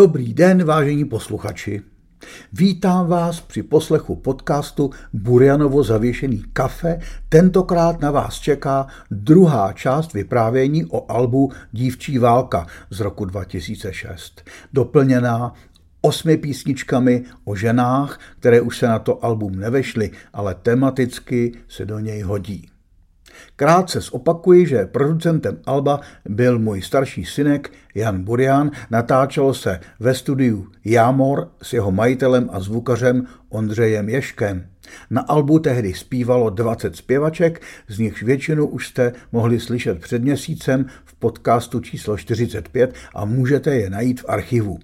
Dobrý den, vážení posluchači. Vítám vás při poslechu podcastu Burjanovo zavěšený kafe. Tentokrát na vás čeká druhá část vyprávění o albu Dívčí válka z roku 2006, doplněná osmi písničkami o ženách, které už se na to album nevešly, ale tematicky se do něj hodí. Krátce zopakuji, že producentem Alba byl můj starší synek Jan Burian. Natáčelo se ve studiu Jámor s jeho majitelem a zvukařem Ondřejem Ješkem. Na albu tehdy zpívalo 20 zpěvaček, z nichž většinu už jste mohli slyšet před měsícem v podcastu číslo 45 a můžete je najít v archivu.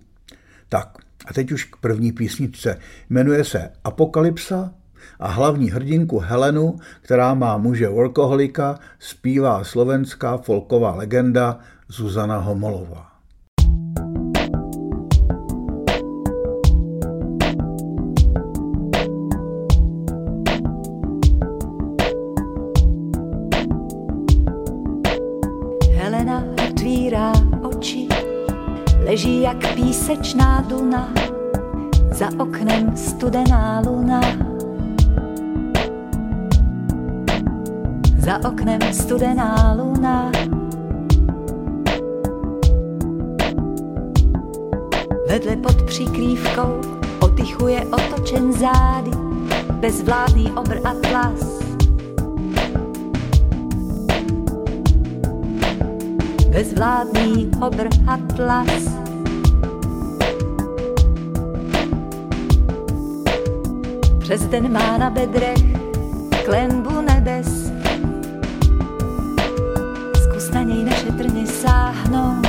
Tak, a teď už k první písničce. Jmenuje se Apokalypsa a hlavní hrdinku Helenu, která má muže workoholika, zpívá slovenská folková legenda Zuzana Homolová. Helena otvírá oči, leží jak písečná duna, za oknem studená luna za oknem studená luna. Vedle pod přikrývkou otychuje otočen zády, bezvládný obr atlas. Bezvládný obr atlas. Přes den má na bedrech klembu něj nešetrně sáhnout.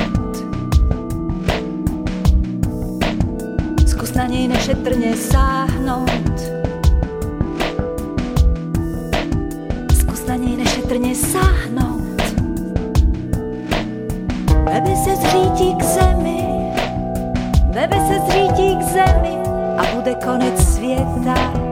Zkus na něj nešetrně sáhnout. Nebe se zřítí k zemi, nebe se zřítí k zemi a bude konec světa.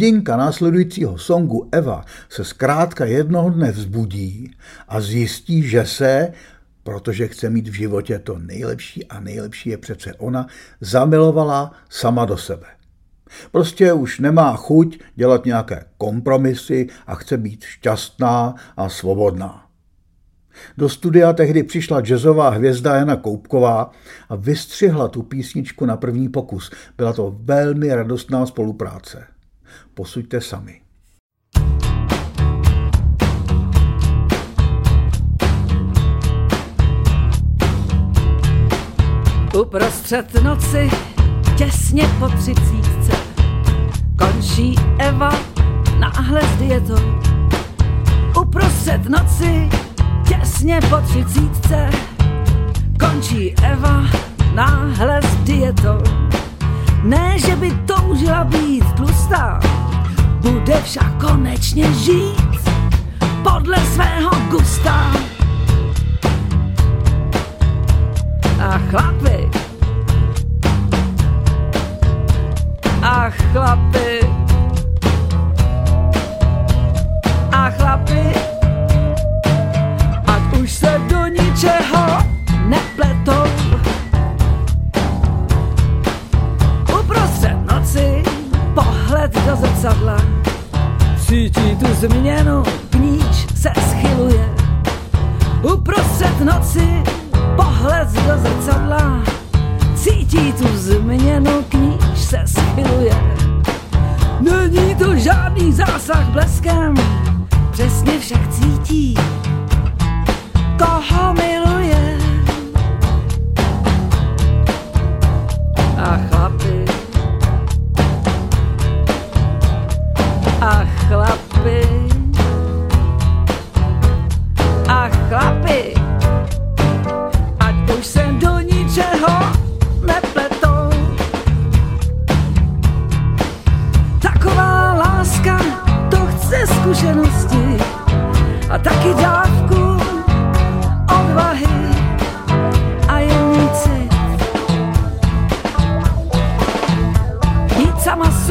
Hrdinka následujícího songu Eva se zkrátka jednoho dne vzbudí a zjistí, že se, protože chce mít v životě to nejlepší a nejlepší je přece ona, zamilovala sama do sebe. Prostě už nemá chuť dělat nějaké kompromisy a chce být šťastná a svobodná. Do studia tehdy přišla jazzová hvězda Jana Koupková a vystřihla tu písničku na první pokus. Byla to velmi radostná spolupráce. Posuďte sami. Uprostřed noci, těsně po třicítce, končí Eva náhle s dietou. Uprostřed noci, těsně po třicítce, končí Eva náhle s dietou. Ne, že by toužila být tlustá, bude však konečně žít podle svého gusta. A chlapi, a chlapi,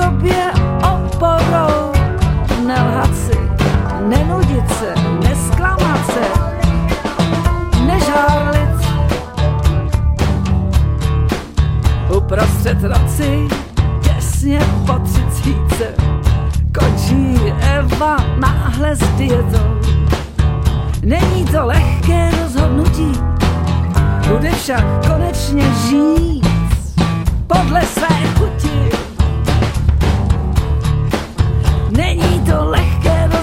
sobě oporou, nelhat si, nenudit se, nesklamat se, nežárlit. Uprostřed noci, těsně po třicíce, končí Eva náhle s dietou. Není to lehké rozhodnutí, bude však konečně žít podle své chuti.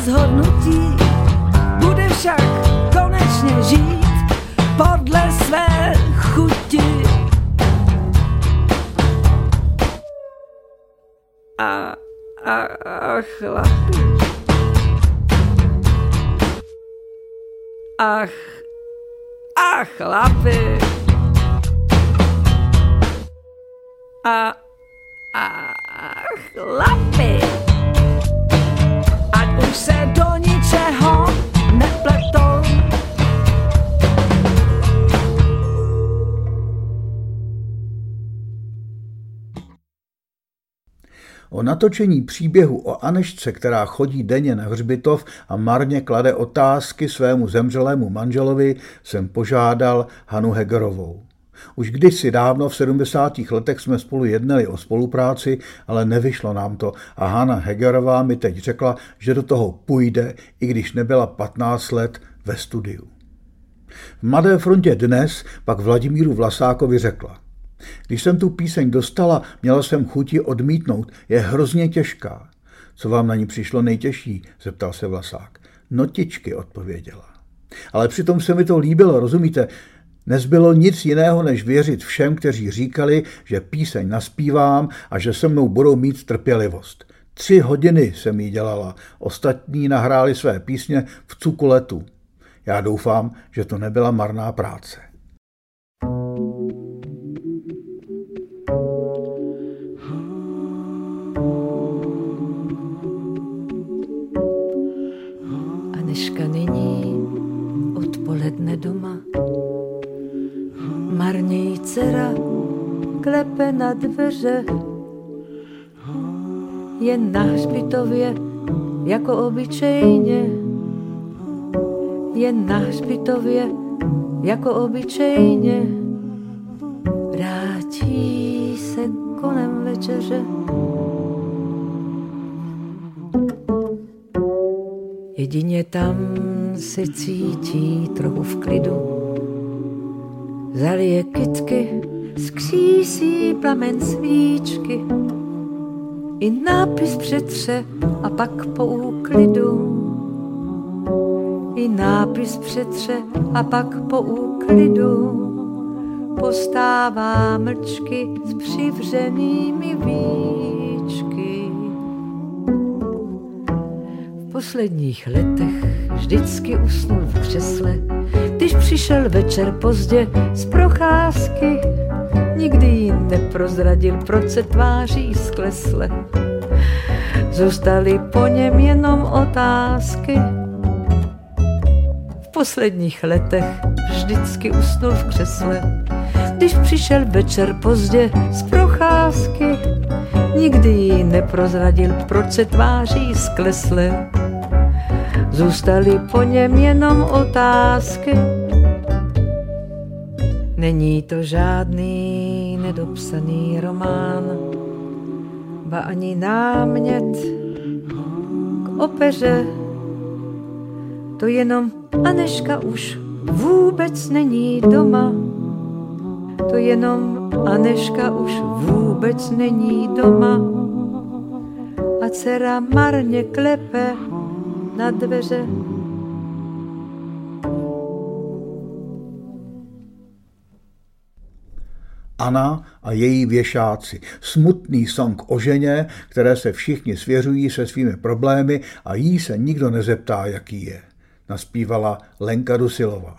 Rozhodnutí, bude však konečně žít podle své chuti. A, a, a chlapi. Ach, a chlapi. A, a chlapi. O natočení příběhu o Anešce, která chodí denně na hřbitov a marně klade otázky svému zemřelému manželovi, jsem požádal Hanu Hegerovou. Už kdysi dávno v 70. letech jsme spolu jednali o spolupráci, ale nevyšlo nám to a Hanna Hegerová mi teď řekla, že do toho půjde, i když nebyla 15 let ve studiu. V Mladé frontě dnes pak Vladimíru Vlasákovi řekla. Když jsem tu píseň dostala, měla jsem chuti odmítnout, je hrozně těžká. Co vám na ní přišlo nejtěžší? zeptal se Vlasák. Notičky, odpověděla. Ale přitom se mi to líbilo, rozumíte? Nezbylo nic jiného, než věřit všem, kteří říkali, že píseň naspívám a že se mnou budou mít trpělivost. Tři hodiny jsem jí dělala, ostatní nahráli své písně v cukuletu. Já doufám, že to nebyla marná práce. Klepe na dveře. jen na hřbitově, jako obyčejně. Jen na hřbitově, jako obyčejně. Vrátí se kolem večeře. Jedině tam se cítí trochu v klidu. Zalije kytky, skřísí plamen svíčky. I nápis přetře a pak po úklidu. I nápis přetře a pak po úklidu postává mlčky s přivřenými víčky. V posledních letech vždycky usnul v křesle, když přišel večer pozdě z procházky. Neprozradil, proč se tváří sklesle. Zůstaly po něm jenom otázky. V posledních letech vždycky usnul v křesle, když přišel večer pozdě z procházky. Nikdy jí neprozradil, proč se tváří sklesle. Zůstaly po něm jenom otázky. Není to žádný nedopsaný román, ba ani námět k opeře. To jenom Aneška už vůbec není doma. To jenom Aneška už vůbec není doma. A dcera marně klepe na dveře. Anna a její věšáci. Smutný song o ženě, které se všichni svěřují se svými problémy a jí se nikdo nezeptá, jaký je. Naspívala Lenka Dusilová.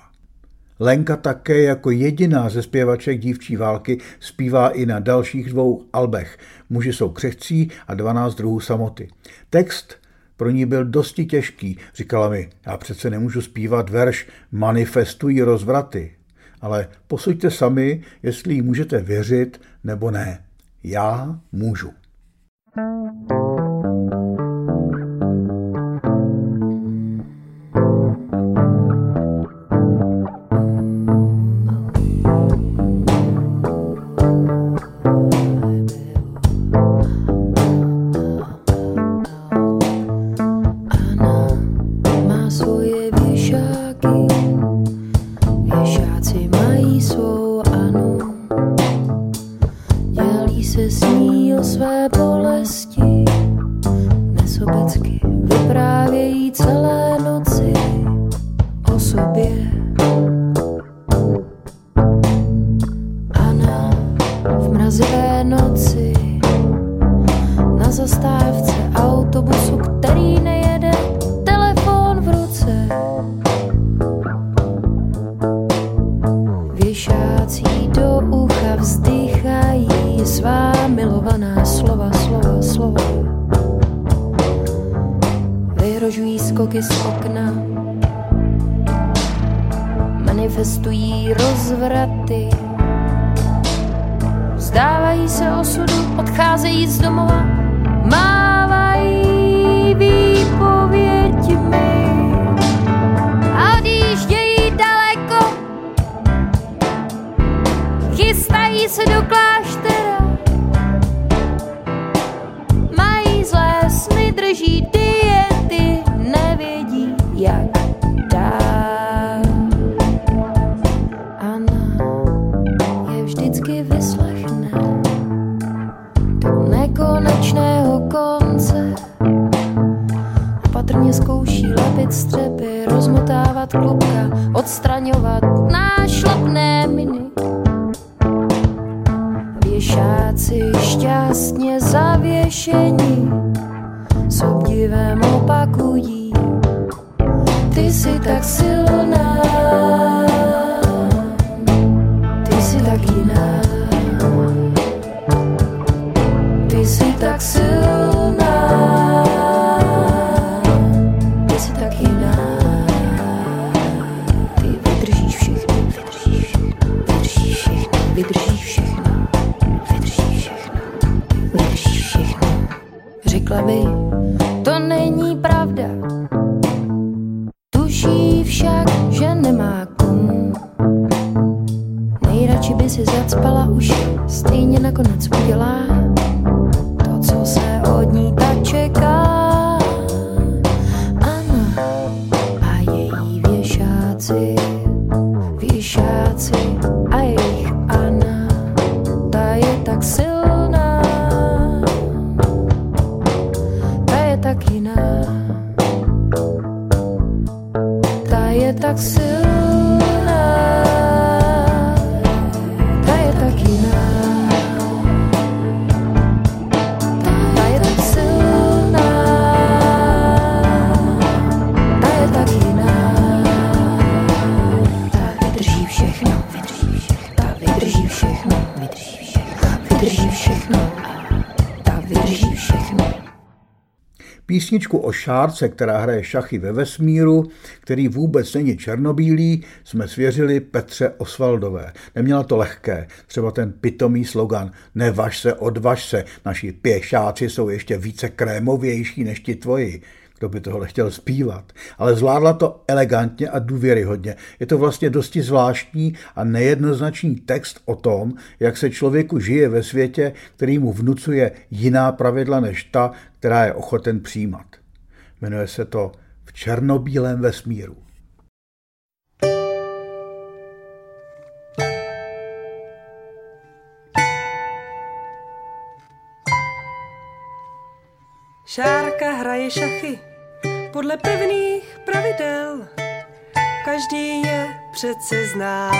Lenka také jako jediná ze zpěvaček dívčí války zpívá i na dalších dvou albech. Muži jsou křehcí a 12 druhů samoty. Text pro ní byl dosti těžký. Říkala mi, já přece nemůžu zpívat verš Manifestují rozvraty. Ale posuďte sami, jestli jí můžete věřit nebo ne. Já můžu. thank you klubka odstraňovat nášlapné miny. Věšáci šťastně zavěšení s obdivem opakují, ty jsi tak silná, ty jsi tak jiná, ty jsi tak silná. řekla by, to není pravda. Tuší však, že nemá komu. Nejradši by si zacpala uši, stejně nakonec udělá Písničku o šárce, která hraje šachy ve vesmíru, který vůbec není černobílý, jsme svěřili Petře Osvaldové. Neměla to lehké, třeba ten pitomý slogan Nevaž se, odvaž se, naši pěšáci jsou ještě více krémovější než ti tvoji. Kdo by tohle chtěl zpívat? Ale zvládla to elegantně a důvěryhodně. Je to vlastně dosti zvláštní a nejednoznačný text o tom, jak se člověku žije ve světě, který mu vnucuje jiná pravidla než ta, která je ochoten přijímat. Jmenuje se to V černobílém vesmíru. Hraje šachy podle pevných pravidel. Každý je přece zná.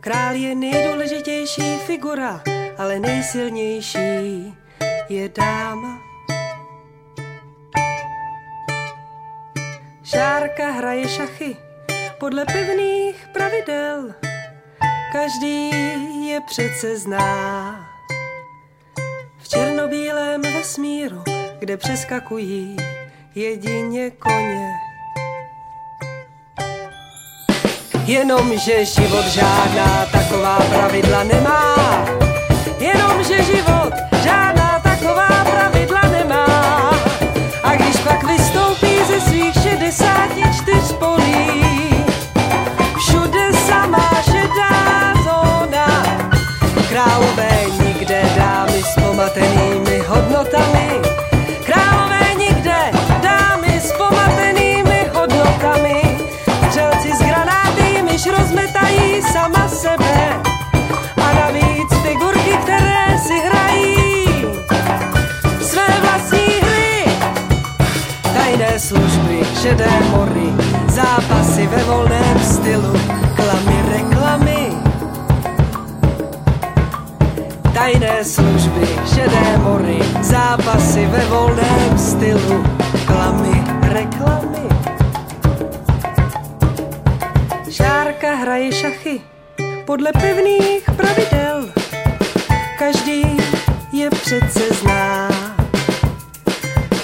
Král je nejdůležitější figura, ale nejsilnější je dáma. Šárka hraje šachy podle pevných pravidel. Každý je přece zná. V černobílém vesmíru, kde přeskakují jedině koně. Jenomže život žádná taková pravidla nemá. Jenomže život žádná šedé mory, zápasy ve volném stylu, klamy, reklamy. Tajné služby, šedé mory, zápasy ve volném stylu, klamy, reklamy. Šárka hraje šachy podle pevných pravidel. Každý je přece zná.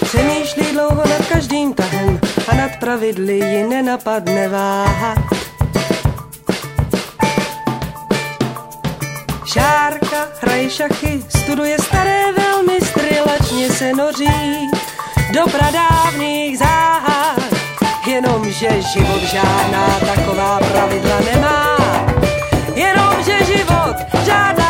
Přemýšlí dlouho nad každým tahem a nad pravidly ji nenapadne váhat. Šárka hraje šachy, studuje staré velmi lačně se noří do pradávných záhad. Jenomže život žádná taková pravidla nemá. Jenomže život žádná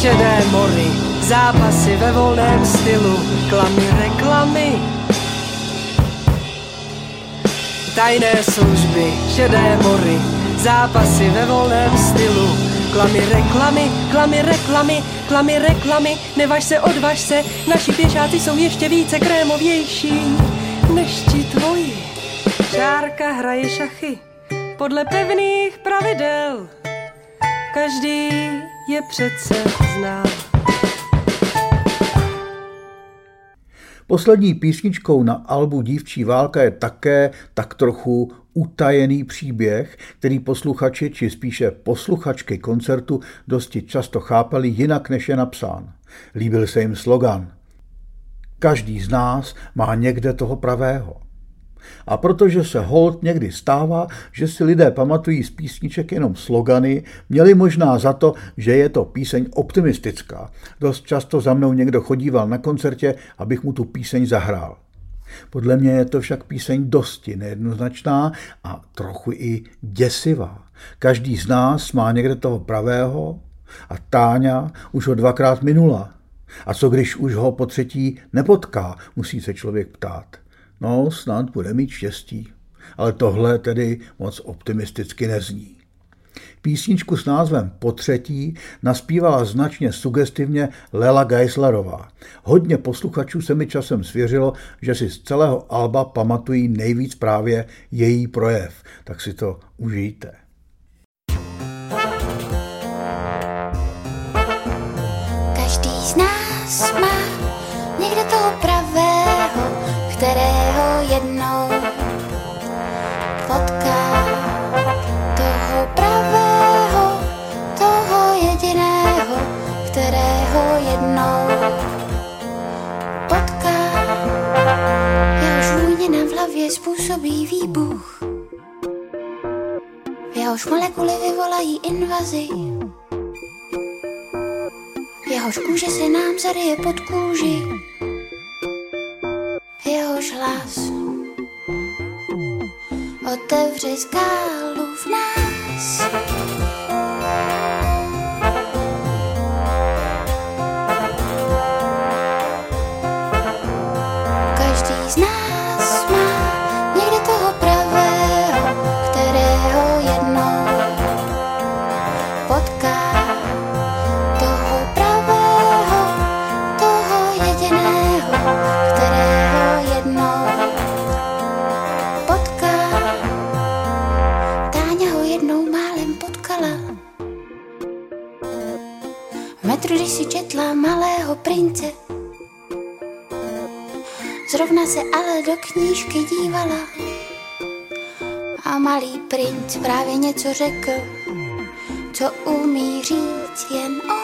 šedé mory, zápasy ve volném stylu, klamy, reklamy. Tajné služby, šedé mory, zápasy ve volném stylu, klamy, reklamy, klamy, reklamy, klamy, reklamy, nevaž se, odvaž se, naši pěšáci jsou ještě více krémovější než ti tvoji. Šárka hraje šachy podle pevných pravidel. Každý je přece zná. Poslední písničkou na albu Dívčí válka je také tak trochu utajený příběh, který posluchači, či spíše posluchačky koncertu dosti často chápali jinak, než je napsán. Líbil se jim slogan Každý z nás má někde toho pravého. A protože se hold někdy stává, že si lidé pamatují z písniček jenom slogany, měli možná za to, že je to píseň optimistická. Dost často za mnou někdo chodíval na koncertě, abych mu tu píseň zahrál. Podle mě je to však píseň dosti nejednoznačná a trochu i děsivá. Každý z nás má někde toho pravého a Táňa už ho dvakrát minula. A co když už ho po třetí nepotká, musí se člověk ptát. No, snad bude mít štěstí. Ale tohle tedy moc optimisticky nezní. Písničku s názvem Po třetí naspívala značně sugestivně Lela Geislerová. Hodně posluchačů se mi časem svěřilo, že si z celého alba pamatují nejvíc právě její projev, tak si to užijte. Každý z nás má někde toho pravého, kterého způsobí výbuch. Jehož molekuly vyvolají invazi. Jehož kůže se nám zaryje pod kůži. Jehož hlas otevře skálu četla malého prince, Zrovna se ale do knížky dívala a malý princ právě něco řekl, co umí říct jen on.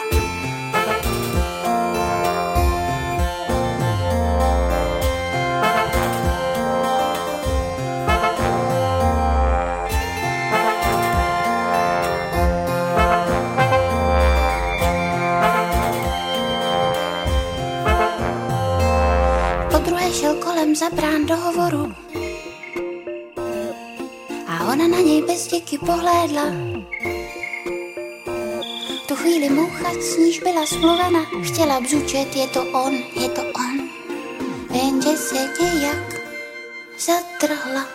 Děky pohlédla. Tu chvíli moucha, s níž byla smluvena, chtěla bzučet, je to on, je to on. Jenže se jak zatrhla.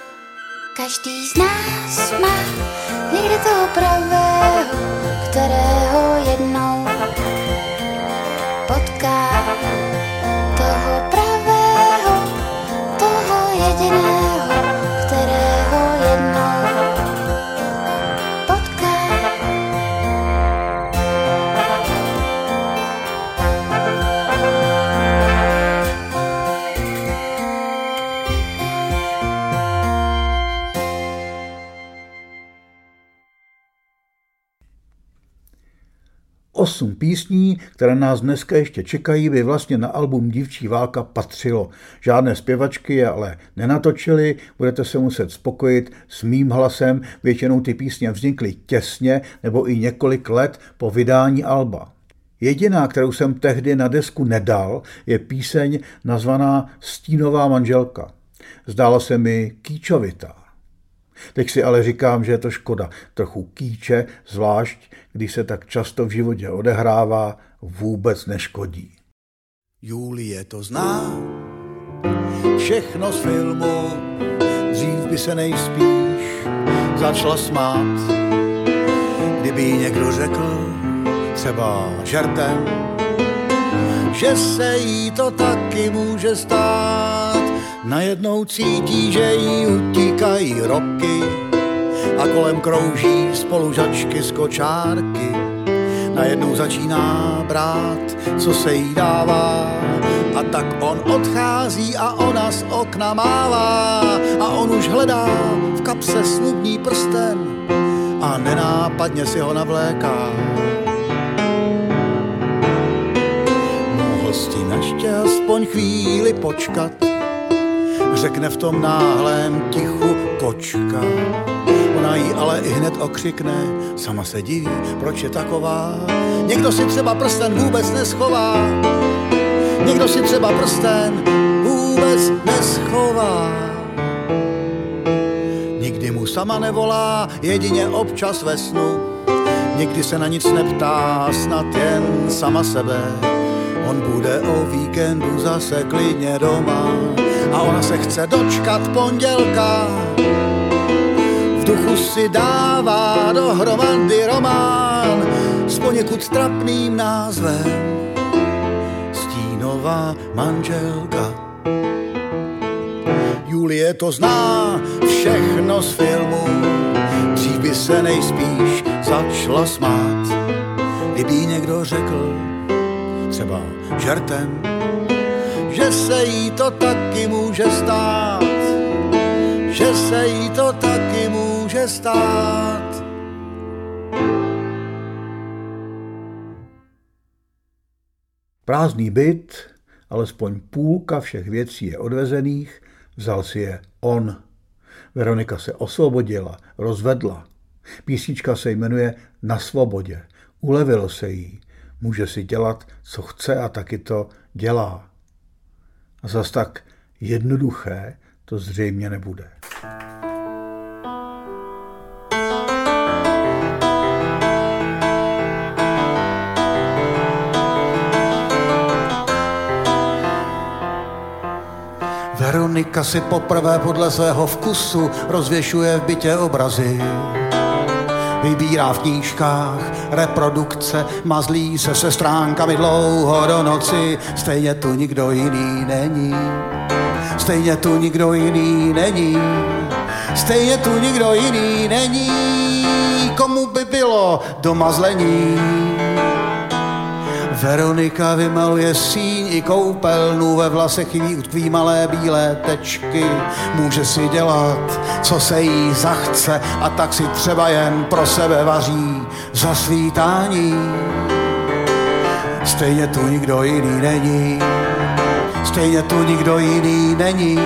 Každý z nás má někde toho pravého, kterého jednou potká. Osm písní, které nás dneska ještě čekají, by vlastně na album Dívčí válka patřilo. Žádné zpěvačky je ale nenatočili, budete se muset spokojit s mým hlasem, většinou ty písně vznikly těsně nebo i několik let po vydání alba. Jediná, kterou jsem tehdy na desku nedal, je píseň nazvaná Stínová manželka. Zdála se mi kýčovitá. Teď si ale říkám, že je to škoda. Trochu kýče, zvlášť když se tak často v životě odehrává, vůbec neškodí. Julie to zná, všechno z filmu, dřív by se nejspíš začala smát. Kdyby jí někdo řekl, třeba žertem, že se jí to taky může stát. Najednou cítí, že jí utíkají roky a kolem krouží spolužačky z kočárky. Najednou začíná brát, co se jí dává a tak on odchází a ona z okna mává a on už hledá v kapse snubní prsten a nenápadně si ho navléká. Ještě aspoň aspoň chvíli počkat. Řekne v tom náhlém tichu kočka. Ona jí ale i hned okřikne, sama se diví, proč je taková. Někdo si třeba prsten vůbec neschová, někdo si třeba prsten vůbec neschová. Nikdy mu sama nevolá, jedině občas ve snu. Nikdy se na nic neptá, snad jen sama sebe. On bude o víkendu zase klidně doma a ona se chce dočkat pondělka. Duchu si dává dohromady román s poněkud trapným názvem Stínová manželka. Julie to zná všechno z filmu, dřív by se nejspíš začala smát, kdyby někdo řekl, třeba žertem, že se jí to taky může stát, že se jí to taky může stát. Prázdný byt, alespoň půlka všech věcí je odvezených, vzal si je on. Veronika se osvobodila, rozvedla. Písnička se jmenuje Na svobodě. Ulevilo se jí. Může si dělat, co chce a taky to dělá. A zas tak jednoduché to zřejmě nebude. Veronika si poprvé podle svého vkusu rozvěšuje v bytě obrazy. Vybírá v knížkách reprodukce, mazlí se se stránkami dlouho do noci, stejně tu nikdo jiný není. Stejně tu nikdo jiný není. Stejně tu nikdo jiný není. Komu by bylo do mazlení? Veronika vymaluje síň i koupelnu, ve vlasech jí utkví malé bílé tečky. Může si dělat, co se jí zachce a tak si třeba jen pro sebe vaří zasvítání. Stejně tu nikdo jiný není, stejně tu nikdo jiný není,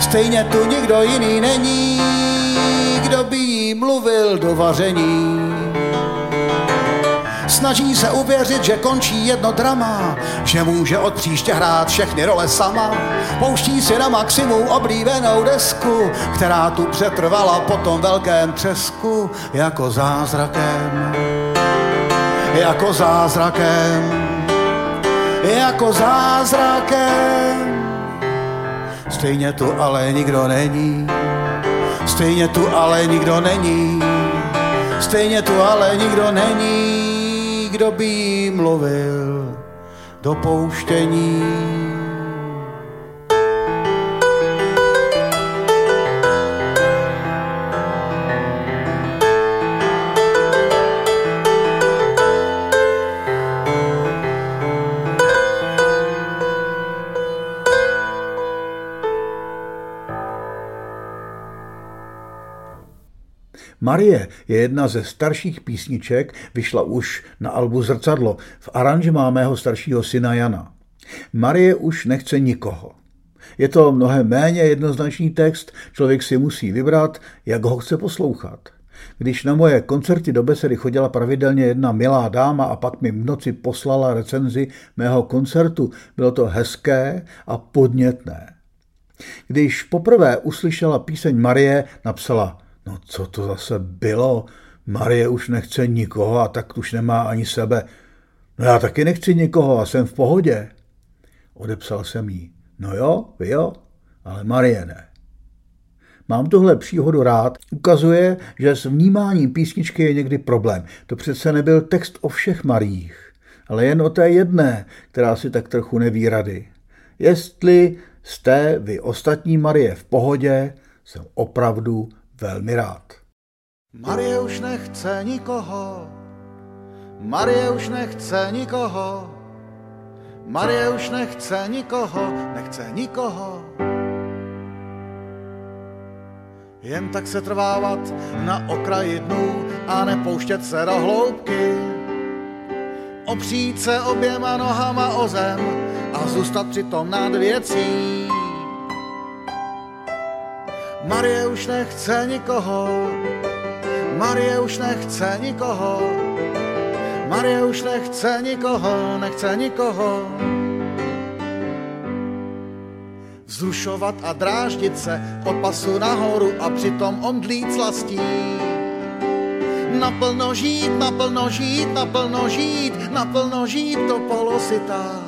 stejně tu nikdo jiný není, kdo by jí mluvil do vaření Snaží se uvěřit, že končí jedno drama, že může od příště hrát všechny role sama. Pouští si na maximum oblíbenou desku, která tu přetrvala po tom velkém třesku, jako zázrakem, jako zázrakem, jako zázrakem. Stejně tu ale nikdo není, stejně tu ale nikdo není, stejně tu ale nikdo není kdo by jí mluvil do pouštění. Marie je jedna ze starších písniček, vyšla už na albu Zrcadlo v aranžmá mého staršího syna Jana. Marie už nechce nikoho. Je to mnohem méně jednoznačný text, člověk si musí vybrat, jak ho chce poslouchat. Když na moje koncerty do besedy chodila pravidelně jedna milá dáma a pak mi v noci poslala recenzi mého koncertu, bylo to hezké a podnětné. Když poprvé uslyšela píseň Marie, napsala No co to zase bylo? Marie už nechce nikoho a tak už nemá ani sebe. No já taky nechci nikoho a jsem v pohodě. Odepsal jsem jí. No jo, vy jo, ale Marie ne. Mám tuhle příhodu rád. Ukazuje, že s vnímáním písničky je někdy problém. To přece nebyl text o všech Mariích, ale jen o té jedné, která si tak trochu neví rady. Jestli jste vy ostatní Marie v pohodě, jsem opravdu velmi rád. Marie už nechce nikoho, Marie už nechce nikoho, Marie už nechce nikoho, nechce nikoho. Jen tak se trvávat na okraji dnů a nepouštět se do hloubky. opřít se oběma nohama o zem a zůstat přitom nad věcí. Marie už nechce nikoho, Marie už nechce nikoho, Marie už nechce nikoho, nechce nikoho. Vzrušovat a dráždit se pod pasu nahoru a přitom omdlít slastí. Naplno žít, naplno žít, naplno žít, naplno žít to polositá.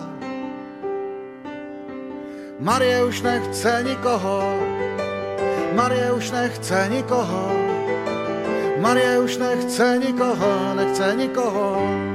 Marie už nechce nikoho, Marie už nechce nikoho, Marie už nechce nikoho, nechce nikoho.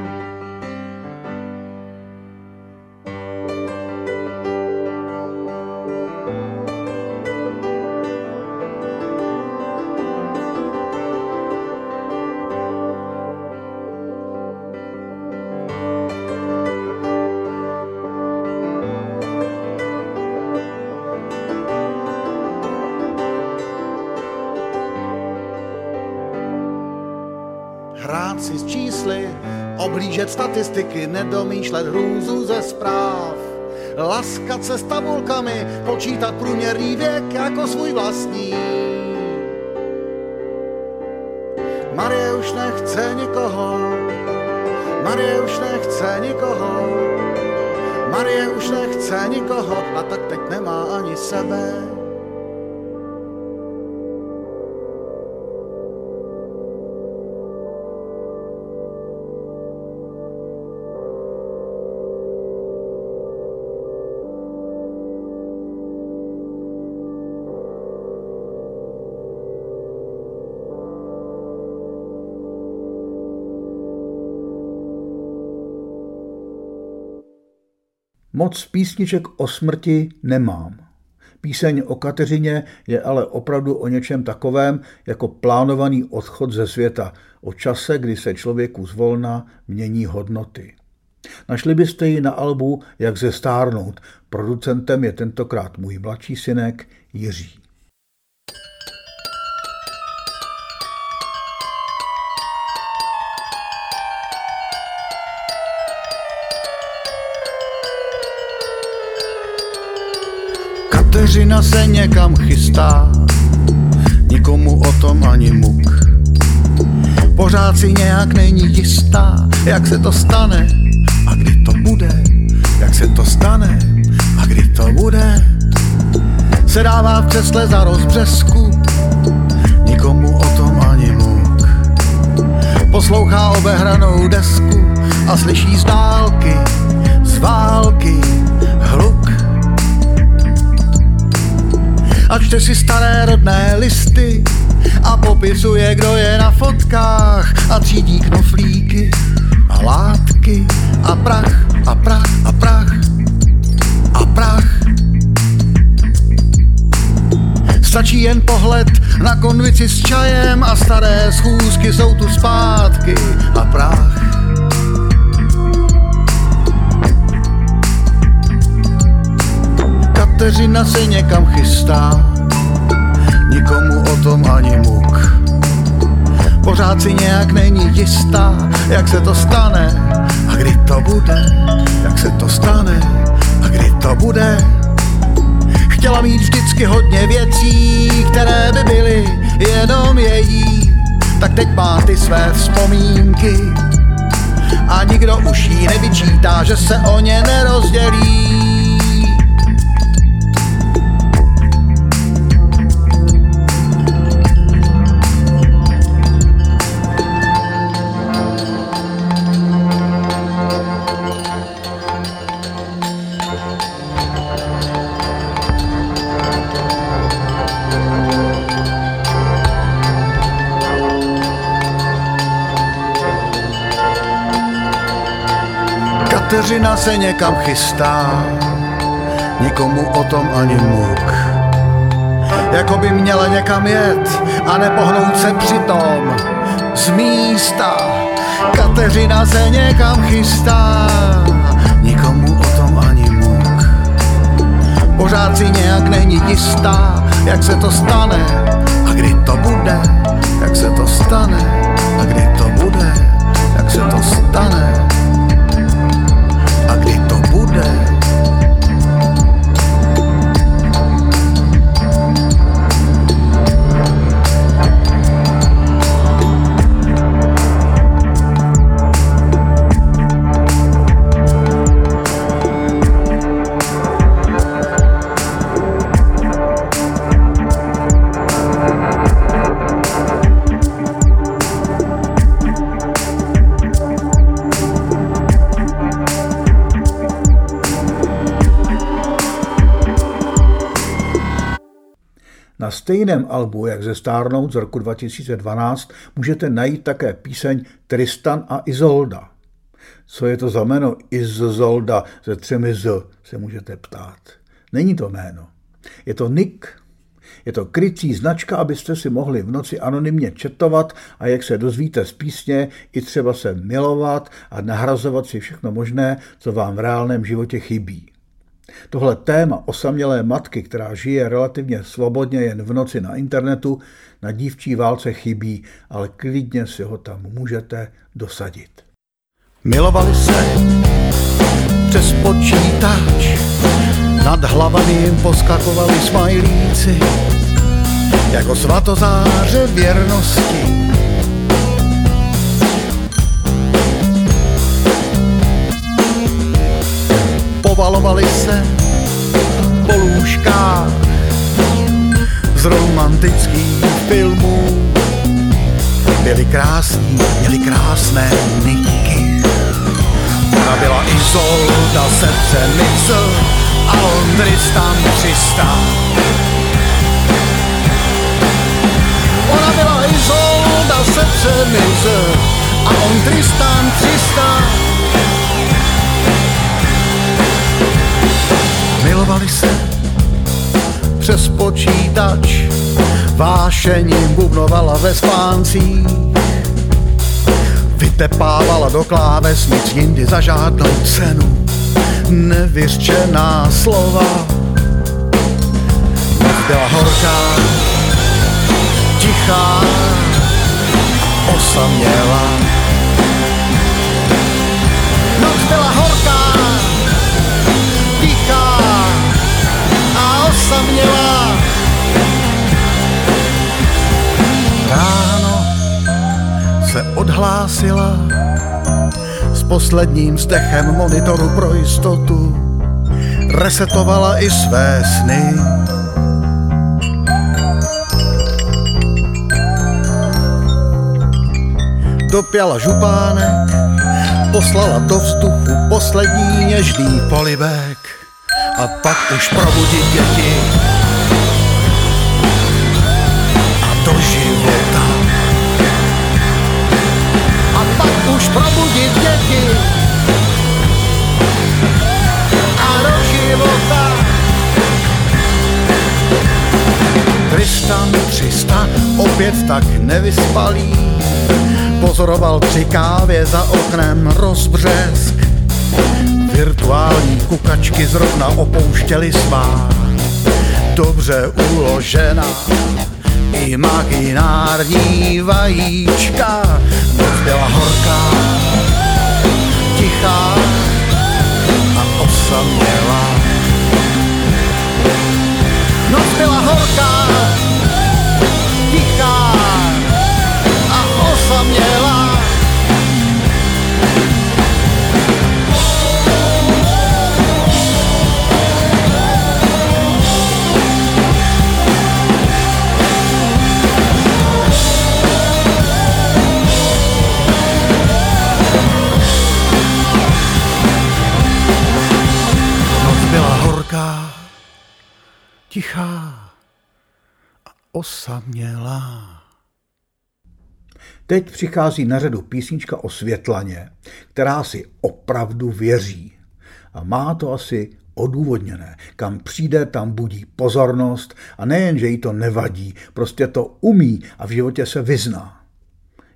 Oblížet statistiky, nedomýšlet hrůzu ze zpráv. Laskat se s tabulkami, počítat průměrný věk jako svůj vlastní. Marie už nechce nikoho, Marie už nechce nikoho, Marie už nechce nikoho a tak teď nemá ani sebe. Moc písniček o smrti nemám. Píseň o Kateřině je ale opravdu o něčem takovém jako plánovaný odchod ze světa, o čase, kdy se člověku zvolna mění hodnoty. Našli byste ji na albu Jak ze stárnout. Producentem je tentokrát můj mladší synek Jiří. Kateřina se někam chystá, nikomu o tom ani muk. Pořád si nějak není jistá, jak se to stane a kdy to bude, jak se to stane a kdy to bude. Se dává v křesle za rozbřesku, nikomu o tom ani muk. Poslouchá obehranou desku a slyší z dálky, z války, a čte si staré rodné listy a popisuje, kdo je na fotkách a třídí knoflíky a látky a prach a prach a prach a prach. Stačí jen pohled na konvici s čajem a staré schůzky jsou tu zpátky a prach. Kateřina se někam chystá, nikomu o tom ani muk. Pořád si nějak není jistá, jak se to stane a kdy to bude, jak se to stane a kdy to bude. Chtěla mít vždycky hodně věcí, které by byly jenom její, tak teď má ty své vzpomínky a nikdo už jí nevyčítá, že se o ně nerozdělí. Kateřina se někam chystá, nikomu o tom ani muk. Jako by měla někam jet a nepohnout se přitom z místa. Kateřina se někam chystá, nikomu o tom ani muk. Pořád si nějak není jistá, jak se to stane a kdy to bude, jak se to stane a kdy to bude, jak se to stane. wonder. Stejném albu, jak ze Stárnout z roku 2012, můžete najít také píseň Tristan a Izolda. Co je to za jméno Izolda se třemi z, se můžete ptát. Není to jméno. Je to Nick. Je to krycí značka, abyste si mohli v noci anonymně četovat a jak se dozvíte z písně, i třeba se milovat a nahrazovat si všechno možné, co vám v reálném životě chybí. Tohle téma osamělé matky, která žije relativně svobodně jen v noci na internetu, na dívčí válce chybí, ale klidně si ho tam můžete dosadit. Milovali se přes počítač, nad hlavami jim poskakovali smajlíci, jako svatozáře věrnosti. Povalovali se po lůžkách z romantických filmů. Byli krásní, měli krásné niky. Ona byla Izolda, Mixl a on Tristan 300. Ona byla Izolda, Mixl a on Tristan 300. Milovali se přes počítač, vášením bubnovala ve spáncích. Vytepávala do klávesnic jindy za žádnou cenu, nevyřčená slova. Byla horká, tichá, osamělá. Osamělá. Ráno se odhlásila s posledním stechem monitoru pro jistotu. Resetovala i své sny. Dopěla župánek, poslala do vzduchu poslední něžný polibek a pak už probudit děti a do života. A pak už probudit děti a do života. Tristan 300 opět tak nevyspalý, pozoroval při kávě za oknem rozbřesk. Virtuální kukačky zrovna opouštěly svá dobře uložená imaginární vajíčka. Noc byla horká, tichá a osamělá. Noc byla horká, tichá a osamělá. Tichá a osamělá. Teď přichází na řadu písnička o Světlaně, která si opravdu věří. A má to asi odůvodněné. Kam přijde, tam budí pozornost a nejen, že jí to nevadí, prostě to umí a v životě se vyzná.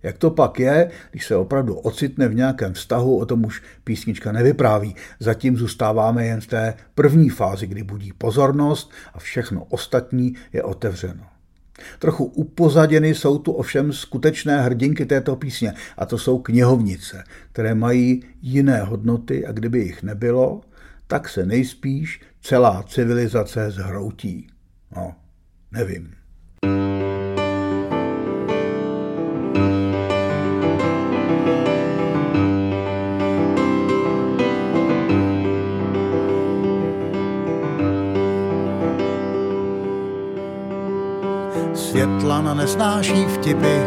Jak to pak je, když se opravdu ocitne v nějakém vztahu, o tom už písnička nevypráví. Zatím zůstáváme jen v té první fázi, kdy budí pozornost a všechno ostatní je otevřeno. Trochu upozaděny jsou tu ovšem skutečné hrdinky této písně, a to jsou knihovnice, které mají jiné hodnoty a kdyby jich nebylo, tak se nejspíš celá civilizace zhroutí. No, nevím. Světlana nesnáší vtipy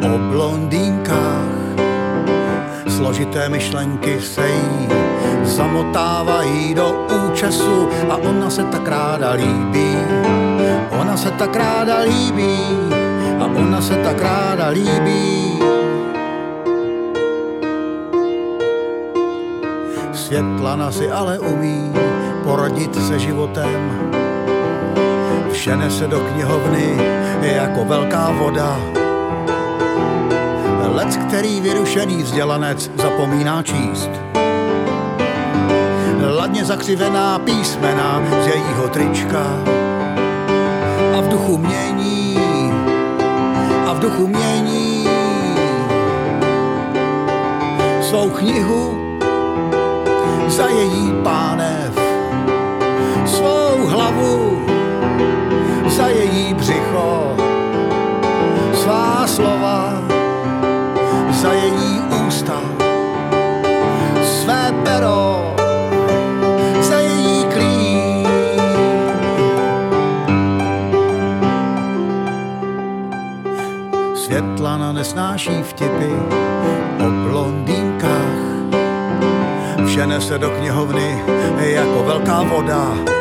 o blondýnkách. Složité myšlenky se jí zamotávají do účesu a ona se tak ráda líbí. Ona se tak ráda líbí a ona se tak ráda líbí. Světlana si ale umí poradit se životem. Všene se do knihovny jako velká voda. Lec, který vyrušený vzdělanec zapomíná číst. Ladně zakřivená písmena z jejího trička a v duchu mění a v duchu mění svou knihu za její pánev, svou hlavu za její břicho, svá slova za její ústa, své pero za její klín. Světlana nesnáší vtipy o blondýnkách, všene se do knihovny jako velká voda.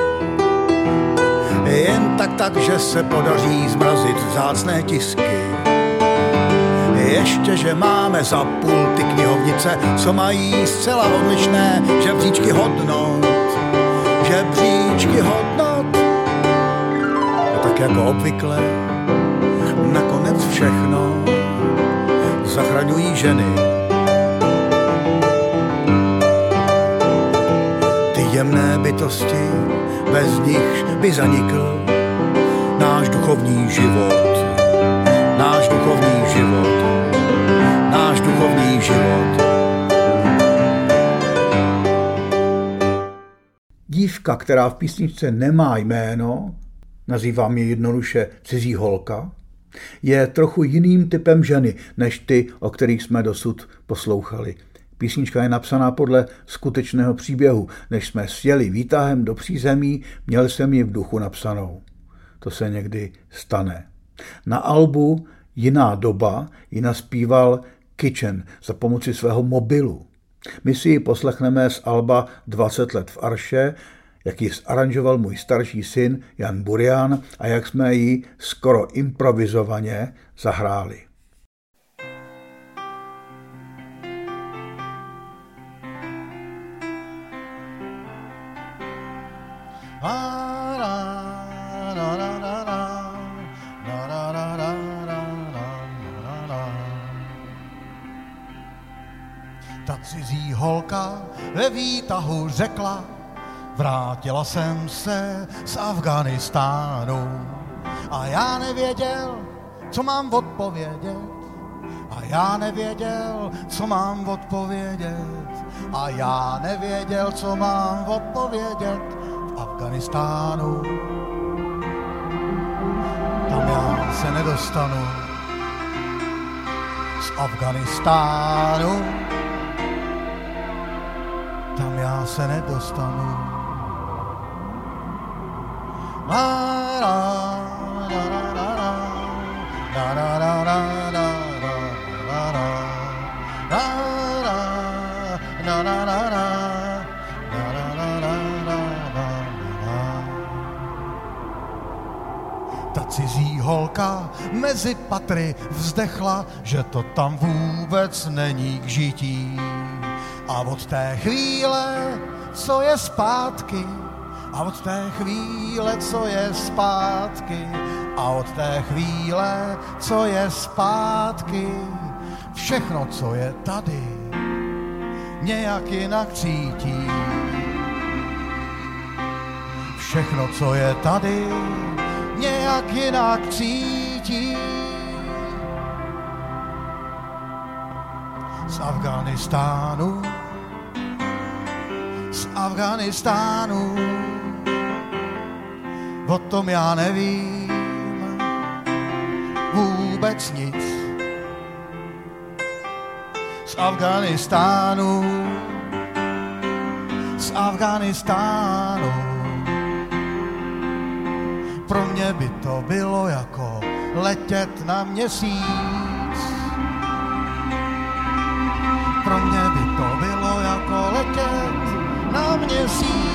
Tak že se podaří zmrazit vzácné tisky. Ještě, že máme za půl ty knihovnice, co mají zcela odlišné žebříčky hodnot. Žebříčky hodnot. A tak jako obvykle, nakonec všechno zachraňují ženy. Ty jemné bytosti, bez nich by zanikl náš duchovní život. Náš duchovní život. Náš duchovní život. Dívka, která v písničce nemá jméno, nazývám je jednoduše cizí holka, je trochu jiným typem ženy, než ty, o kterých jsme dosud poslouchali. Písnička je napsaná podle skutečného příběhu. Než jsme sjeli výtahem do přízemí, měl jsem ji v duchu napsanou. To se někdy stane. Na albu Jiná doba ji naspíval Kitchen za pomoci svého mobilu. My si ji poslechneme z alba 20 let v Arše, jak ji zaranžoval můj starší syn Jan Burian a jak jsme ji skoro improvizovaně zahráli. Holka ve výtahu řekla, vrátila jsem se z Afganistánu a já nevěděl, co mám odpovědět. A já nevěděl, co mám odpovědět. A já nevěděl, co mám odpovědět v Afganistánu. Tam já se nedostanu z Afganistánu. Tam já se nedostanu. Ta cizí holka mezi patry vzdechla, že to tam vůbec není k žití. A od té chvíle, co je zpátky, a od té chvíle, co je zpátky, a od té chvíle, co je zpátky, všechno, co je tady, nějak jinak cítí. Všechno, co je tady, nějak jinak cítí. Afganistánu, z Afganistánu, o tom já nevím vůbec nic. Z Afganistánu, z Afganistánu, pro mě by to bylo jako letět na měsíc. Pro mě by to bylo jako letět na měsíc.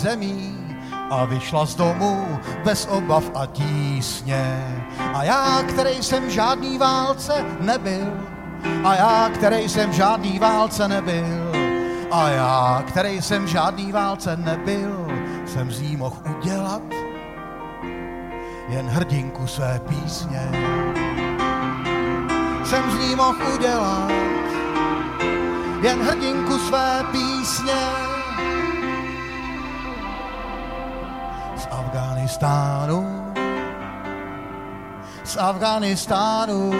Přízemí a vyšla z domu bez obav a tísně. A já, který jsem žádný válce nebyl, a já, který jsem žádný válce nebyl, a já, který jsem žádný válce nebyl, jsem z ní mohl udělat jen hrdinku své písně. Jsem z ní mohl udělat jen hrdinku své písně. Afganistánu, z Afganistánu,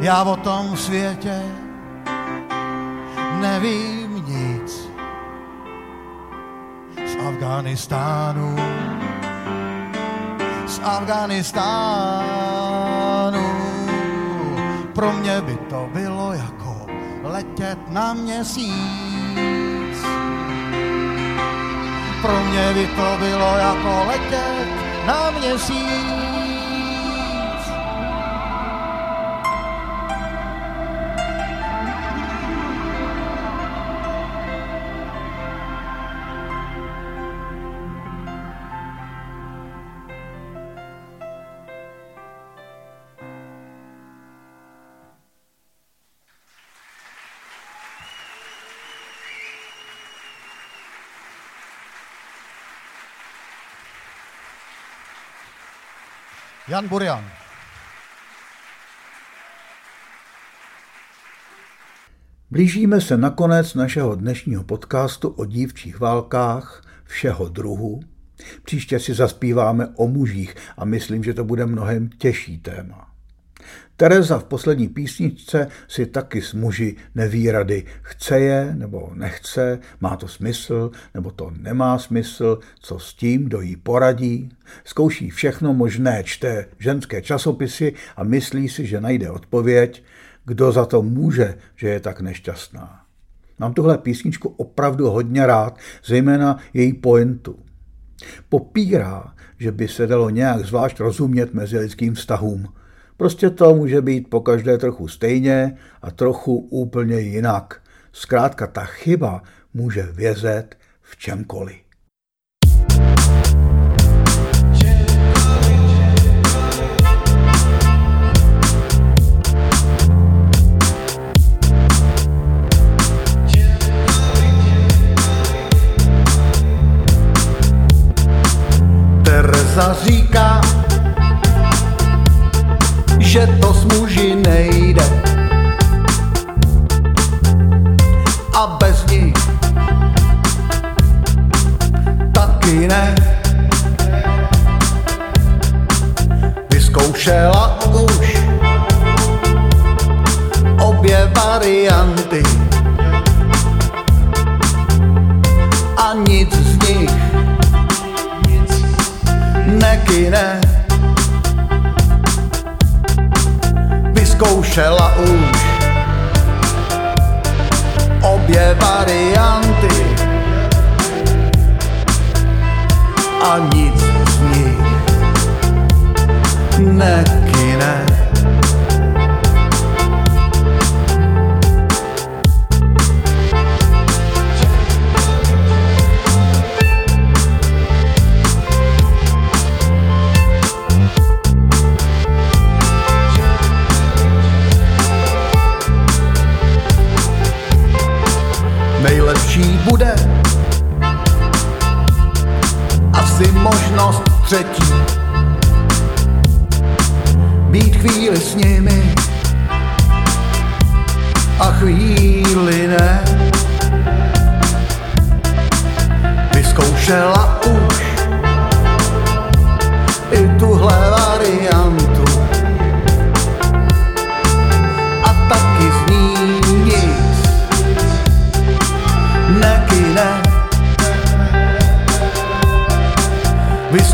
já o tom světě nevím nic. Z Afganistánu, z Afganistánu, pro mě by to bylo jako letět na měsíc. Pro mě by to bylo jako letět na měsíc. Jan Burian. Blížíme se na konec našeho dnešního podcastu o dívčích válkách všeho druhu. Příště si zaspíváme o mužích a myslím, že to bude mnohem těžší téma. Tereza v poslední písničce si taky s muži neví rady. Chce je nebo nechce, má to smysl nebo to nemá smysl, co s tím, kdo jí poradí. Zkouší všechno možné, čte ženské časopisy a myslí si, že najde odpověď, kdo za to může, že je tak nešťastná. Mám tuhle písničku opravdu hodně rád, zejména její pointu. Popírá, že by se dalo nějak zvlášť rozumět mezi lidským vztahům – Prostě to může být po každé trochu stejně a trochu úplně jinak. Zkrátka ta chyba může vězet v čemkoliv.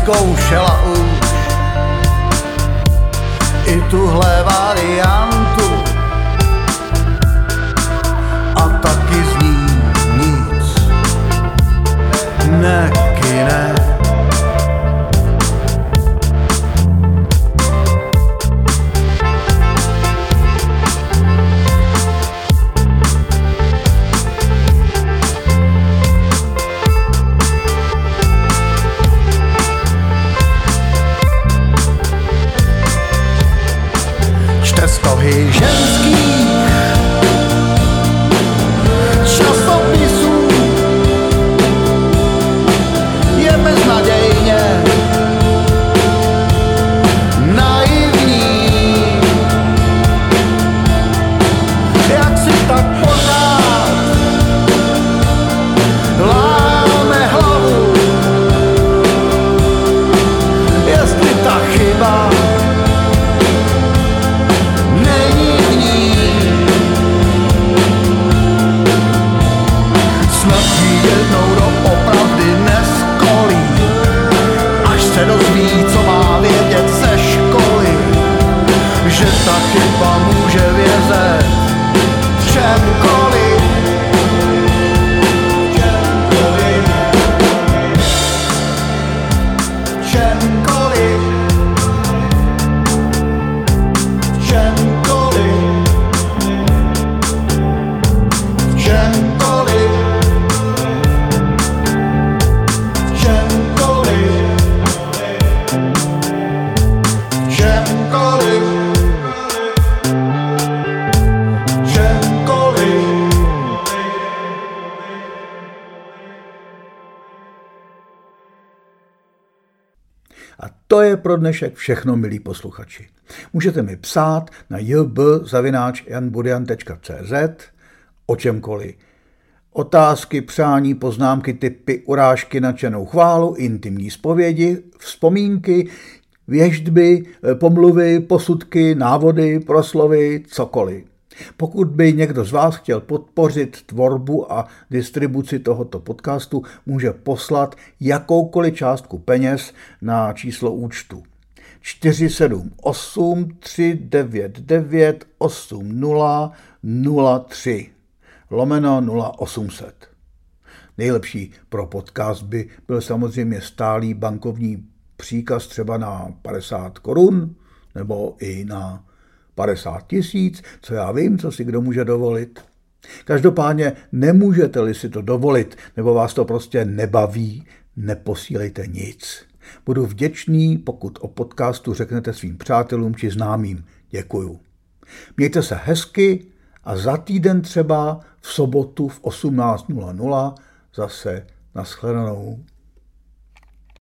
Vyzkoušela to je pro dnešek všechno, milí posluchači. Můžete mi psát na jb.janburian.cz o čemkoliv. Otázky, přání, poznámky, typy, urážky, nadšenou chválu, intimní zpovědi, vzpomínky, věždby, pomluvy, posudky, návody, proslovy, cokoliv. Pokud by někdo z vás chtěl podpořit tvorbu a distribuci tohoto podcastu, může poslat jakoukoliv částku peněz na číslo účtu 478 399 8003 lomeno 0800. Nejlepší pro podcast by byl samozřejmě stálý bankovní příkaz třeba na 50 korun nebo i na 50 tisíc, co já vím, co si kdo může dovolit. Každopádně nemůžete-li si to dovolit, nebo vás to prostě nebaví, neposílejte nic. Budu vděčný, pokud o podcastu řeknete svým přátelům či známým. Děkuju. Mějte se hezky a za týden třeba v sobotu v 18.00 zase nashledanou.